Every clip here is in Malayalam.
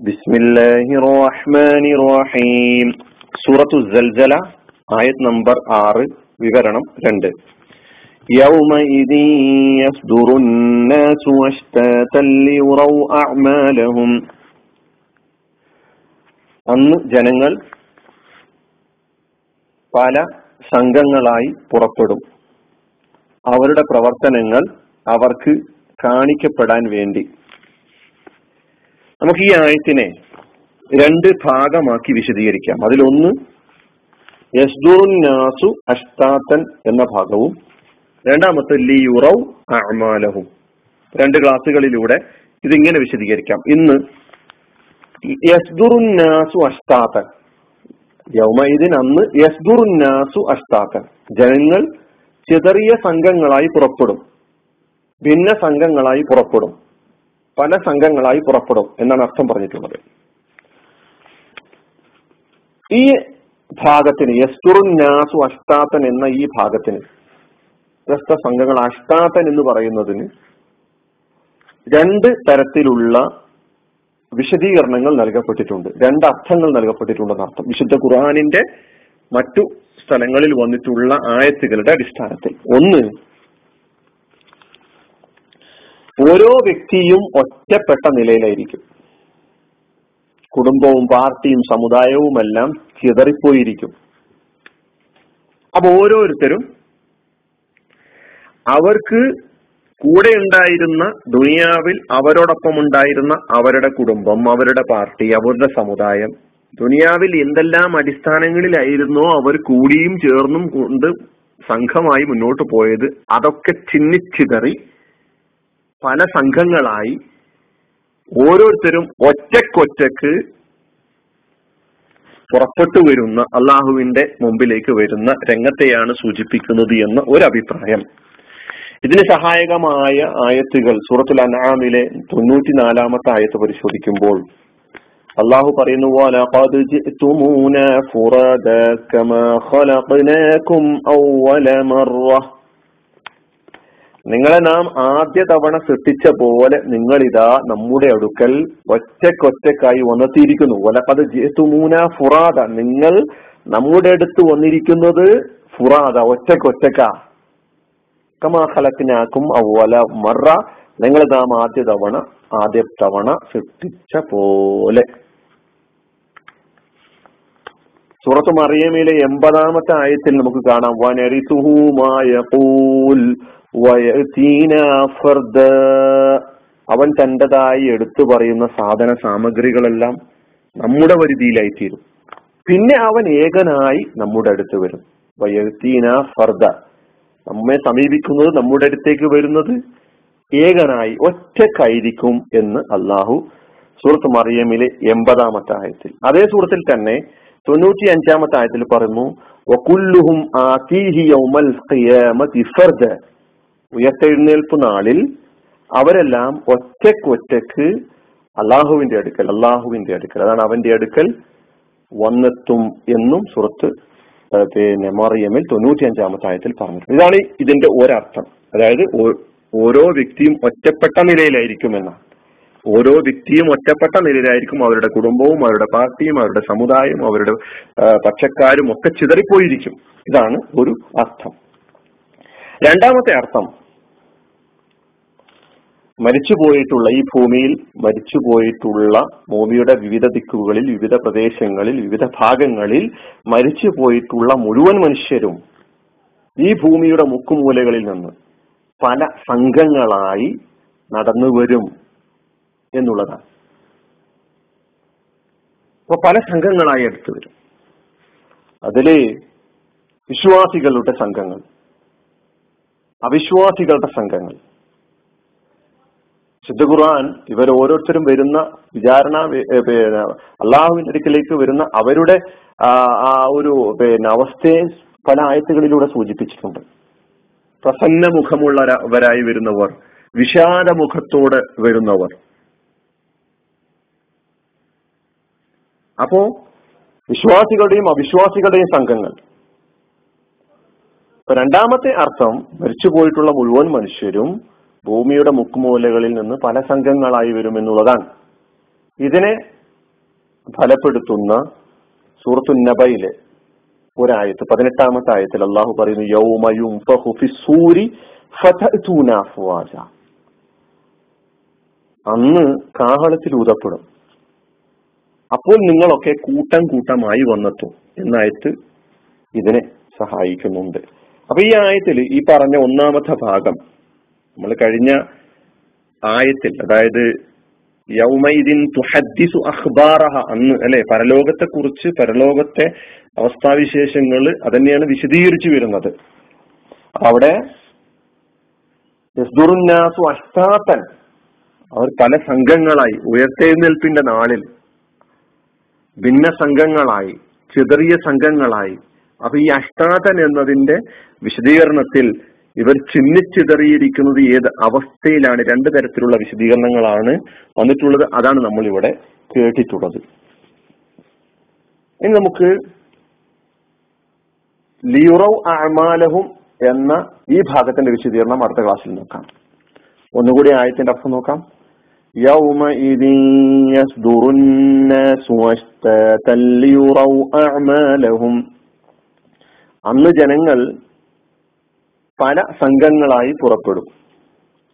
ബിസ്മില്ലാഹി റഹ്മാനി റഹീം സൂറത്തു സൽസല ആയത് നമ്പർ ആറ് വിവരണം രണ്ട് يومئذ يصدر الناس أشتاتا ليروا أعمالهم അന്ന് ജനങ്ങൾ പല സംഘങ്ങളായി പുറപ്പെടും അവരുടെ പ്രവർത്തനങ്ങൾ അവർക്ക് കാണിക്കപ്പെടാൻ വേണ്ടി നമുക്ക് ഈ ആയത്തിനെ രണ്ട് ഭാഗമാക്കി വിശദീകരിക്കാം. അതിലൊന്ന് യസ്ദുറുന്നാസു അഷ്താത്തൻ എന്ന ഭാഗവും രണ്ടാമത്തെ ലിയുറവ് അമാലഹും രണ്ട് ക്ലാസ്സുകളിലൂടെ ഇതിങ്ങനെ വിശദീകരിക്കാം. ഇന്ന് യസ്ദുറുന്നാസു അഷ്താത്തൻ. യൗമൈദിൻ അന്ന് യസ്ദുറുന്നാസു അഷ്താത്തൻ. ജനങ്ങൾ ചിതറിയ സംഘങ്ങളായി പുറപ്പെടും. ഭിന്ന സംഘങ്ങളായി പുറപ്പെടും. പല സംഘങ്ങളായി പുറപ്പെടും എന്നാണ് അർത്ഥം പറഞ്ഞിട്ടുള്ളത്. ഈ ഭാഗത്തിന് യസ്തുറുന്നാസു അഷ്ടാത്തൻ എന്ന ഈ ഭാഗത്തിന് വ്യത്യസ്ത സംഘങ്ങൾ അഷ്ടാത്തൻ എന്ന് പറയുന്നതിന് രണ്ട് തരത്തിലുള്ള വിശദീകരണങ്ങൾ നൽകപ്പെട്ടിട്ടുണ്ട്. രണ്ട് അർത്ഥങ്ങൾ നൽകപ്പെട്ടിട്ടുണ്ടെന്ന് അർത്ഥം. വിശുദ്ധ ഖുർആാനിന്റെ മറ്റു സ്ഥലങ്ങളിൽ വന്നിട്ടുള്ള ആയത്തുകളുടെ അടിസ്ഥാനത്തിൽ. ഒന്ന് ഓരോ വ്യക്തിയും ഒറ്റപ്പെട്ട നിലയിലായിരിക്കും. കുടുംബവും പാർട്ടിയും സമുദായവുമെല്ലാം ചിതറിപ്പോയിരിക്കും. അപ്പൊ ഓരോരുത്തരും അവർക്ക് കൂടെ ഉണ്ടായിരുന്ന ദുനിയാവിൽ അവരോടൊപ്പം ഉണ്ടായിരുന്ന അവരുടെ കുടുംബം അവരുടെ പാർട്ടി അവരുടെ സമുദായം ദുനിയാവിൽ എന്തെല്ലാം അടിസ്ഥാനങ്ങളിലായിരുന്നോ അവർ കൂടിയും ചേർന്നും കൊണ്ട് സംഘമായി മുന്നോട്ട് പോയത് അതൊക്കെ ചിന്നിച്ചിതറി പല സംഘങ്ങളായി ഓരോരുത്തരും ഒറ്റക്കൊറ്റക്ക് പുറപ്പെട്ടു വരുന്ന അള്ളാഹുവിന്റെ മുമ്പിലേക്ക് വരുന്ന രംഗത്തെയാണ് സൂചിപ്പിക്കുന്നത് എന്ന ഒരു അഭിപ്രായം ഇതിന് സഹായകമായ ആയത്തുകൾ സൂറത്തുൽ അനാമിലെ തൊണ്ണൂറ്റിനാലാമത്തെ ആയത്ത് പരിശോധിക്കുമ്പോൾ അള്ളാഹു പറയുന്നു പോലെ കമാ ഖലഖനാകും നിങ്ങളെ നാം ആദ്യ തവണ സൃഷ്ടിച്ച പോലെ നിങ്ങൾ നിങ്ങളിതാ നമ്മുടെ അടുക്കൽ ഒറ്റക്കൊറ്റക്കായി വന്നെത്തിയിരിക്കുന്നു. ഒലപ്പത് ജേത്തുമൂന ഫുറാദ. നിങ്ങൾ നമ്മുടെ അടുത്ത് വന്നിരിക്കുന്നത് ഫുറാദ ഒറ്റക്കൊറ്റക്ക കമാ ഖലക്കിനാക്കും അവല മറ. നിങ്ങൾ നാം ആദ്യ തവണ ആദ്യ തവണ സൃഷ്ടിച്ച പോലെ. സൂറത്ത് മറിയമിലെ എൺപതാമത്തെ ആയത്തിൽ നമുക്ക് കാണാം. വനരിസുഹുമായ അവൻ തന്റെതായി എടുത്തു പറയുന്ന സാധന സാമഗ്രികളെല്ലാം നമ്മുടെ പരിധിയിലായിത്തീരും. പിന്നെ അവൻ ഏകനായി നമ്മുടെ അടുത്ത് വരും. വയത്തീന ഫർദ. നമ്മെ സമീപിക്കുന്നത് നമ്മുടെ അടുത്തേക്ക് വരുന്നത് ഏകനായി ഒറ്റക്കായിരിക്കും എന്ന് അള്ളാഹു സൂറത്ത് മറിയമിലെ എൺപതാമത്തെ ആയത്തിൽ അതേ സൂറത്തിൽ തന്നെ തൊണ്ണൂറ്റി അഞ്ചാമത്തെ ആയത്തിൽ വകുല്ലുഹും ഉയർത്തെഴുന്നേൽപ്പ് നാളിൽ അവരെല്ലാം ഒറ്റക്കൊറ്റക്ക് അള്ളാഹുവിന്റെ അടുക്കൽ അള്ളാഹുവിന്റെ അടുക്കൽ. അതാണ് അവന്റെ അടുക്കൽ വന്നെത്തും എന്നും സുറത്ത് പിന്നെ മറിയമ്മിൽ തൊണ്ണൂറ്റി അഞ്ചാമത്തെ ആയത്തിൽ പറഞ്ഞിട്ടുണ്ട്. ഇതാണ് ഇതിന്റെ ഒരർത്ഥം. അതായത് ഓരോ വ്യക്തിയും ഒറ്റപ്പെട്ട നിലയിലായിരിക്കും എന്നാണ്. ഓരോ വ്യക്തിയും ഒറ്റപ്പെട്ട നിലയിലായിരിക്കും അവരുടെ കുടുംബവും അവരുടെ പാർട്ടിയും അവരുടെ സമുദായവും അവരുടെ പക്ഷക്കാരും ഒക്കെ ചിതറിപ്പോയിരിക്കും. ഇതാണ് ഒരു അർത്ഥം. രണ്ടാമത്തെ അർത്ഥം മരിച്ചുപോയിട്ടുള്ള ഈ ഭൂമിയിൽ മരിച്ചുപോയിട്ടുള്ള ഭൂമിയുടെ വിവിധ ദിക്കുകളിൽ വിവിധ പ്രദേശങ്ങളിൽ വിവിധ ഭാഗങ്ങളിൽ മരിച്ചുപോയിട്ടുള്ള മുഴുവൻ മനുഷ്യരും ഈ ഭൂമിയുടെ മുക്കുമൂലകളിൽ നിന്ന് പല സംഘങ്ങളായി നടന്നു വരും എന്നുള്ളതാണ്. അപ്പൊ പല സംഘങ്ങളായി എടുത്തു വരും അതിൽ വിശ്വാസികളുടെ സംഘങ്ങൾ അവിശ്വാസികളുടെ സംഘങ്ങൾ ശുദ്ധ ഖുർആൻ ഇവർ ഓരോരുത്തരും വരുന്ന വിചാരണ അള്ളാഹുവിന്റെ അടുക്കിലേക്ക് വരുന്ന അവരുടെ ആ ഒരു പിന്നെ അവസ്ഥയെ പല ആയത്തുകളിലൂടെ സൂചിപ്പിച്ചിട്ടുണ്ട്. പ്രസന്ന മുഖമുള്ളവരായി വരുന്നവർ വിഷാദ മുഖത്തോടെ വരുന്നവർ. അപ്പോ വിശ്വാസികളുടെയും അവിശ്വാസികളുടെയും സംഘങ്ങൾ. രണ്ടാമത്തെ അർത്ഥം മരിച്ചുപോയിട്ടുള്ള മുഴുവൻ മനുഷ്യരും ഭൂമിയുടെ മുക്കുമൂലകളിൽ നിന്ന് പല സംഘങ്ങളായി വരുമെന്നുള്ളതാണ് ഇതിനെ ഫലപ്പെടുത്തുന്ന സൂറത്തു നബയിലെ ഒരായത്ത് പതിനെട്ടാമത്തെ ആയത്തിൽ അള്ളാഹു പറയുന്നു യൗമയും അന്ന് കാഹളത്തിൽ ഊതപ്പെടും. അപ്പോൾ നിങ്ങളൊക്കെ കൂട്ടം കൂട്ടമായി വന്നെത്തും എന്നായത്ത് ഇതിനെ സഹായിക്കുന്നുണ്ട്. അപ്പൊ ഈ ആയത്തിൽ ഈ പറഞ്ഞ ഒന്നാമത്തെ ഭാഗം നമ്മൾ കഴിഞ്ഞ ആയത്തിൽ അതായത് യൗമൈദിൻ തുഹദ്ദിസു അഖ്ബാറഹ അന്ന് അല്ലെ പരലോകത്തെ കുറിച്ച് പരലോകത്തെ അവസ്ഥാവിശേഷങ്ങൾ തന്നെയാണ് വിശദീകരിച്ചു വരുന്നത്. അവിടെ യസ്ദുറുന്നാസു അഷ്ടാത്തൻ അവർ പല സംഘങ്ങളായി ഉയർത്തെഴുന്നേൽപ്പിന്റെ നാളിൽ ഭിന്ന സംഘങ്ങളായി ചിതറിയ സംഘങ്ങളായി. അപ്പൊ ഈ അഷ്ടാതൻ എന്നതിന്റെ വിശദീകരണത്തിൽ ഇവർ ചിന്നിച്ചിതറിയിരിക്കുന്നത് ഏത് അവസ്ഥയിലാണ് രണ്ട് തരത്തിലുള്ള വിശദീകരണങ്ങളാണ് വന്നിട്ടുള്ളത് അതാണ് നമ്മൾ ഇവിടെ കേട്ടിട്ടുള്ളത് ഇനി നമുക്ക് ലിയുറൗ അമാലഹും എന്ന ഈ ഭാഗത്തിന്റെ വിശദീകരണം അടുത്ത ക്ലാസ്സിൽ നോക്കാം ഒന്നുകൂടി ആയത്തിന്റെ അർത്ഥം നോക്കാം يومئذ يصدر الناس أشتاتا ليروا أعمالهم അന്ന് ജനങ്ങൾ പല സംഘങ്ങളായി പുറപ്പെടും.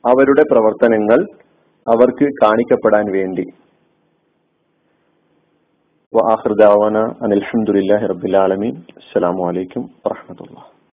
അവരുടെ പ്രവർത്തനങ്ങൾ അവർക്ക് കാണിക്കപ്പെടാൻ വേണ്ടി. അനിൽഹമുല്ലാ റബ്ബുലാലമീൻ അസ്സാം വലൈക്കും വാഹമത്തുള്ള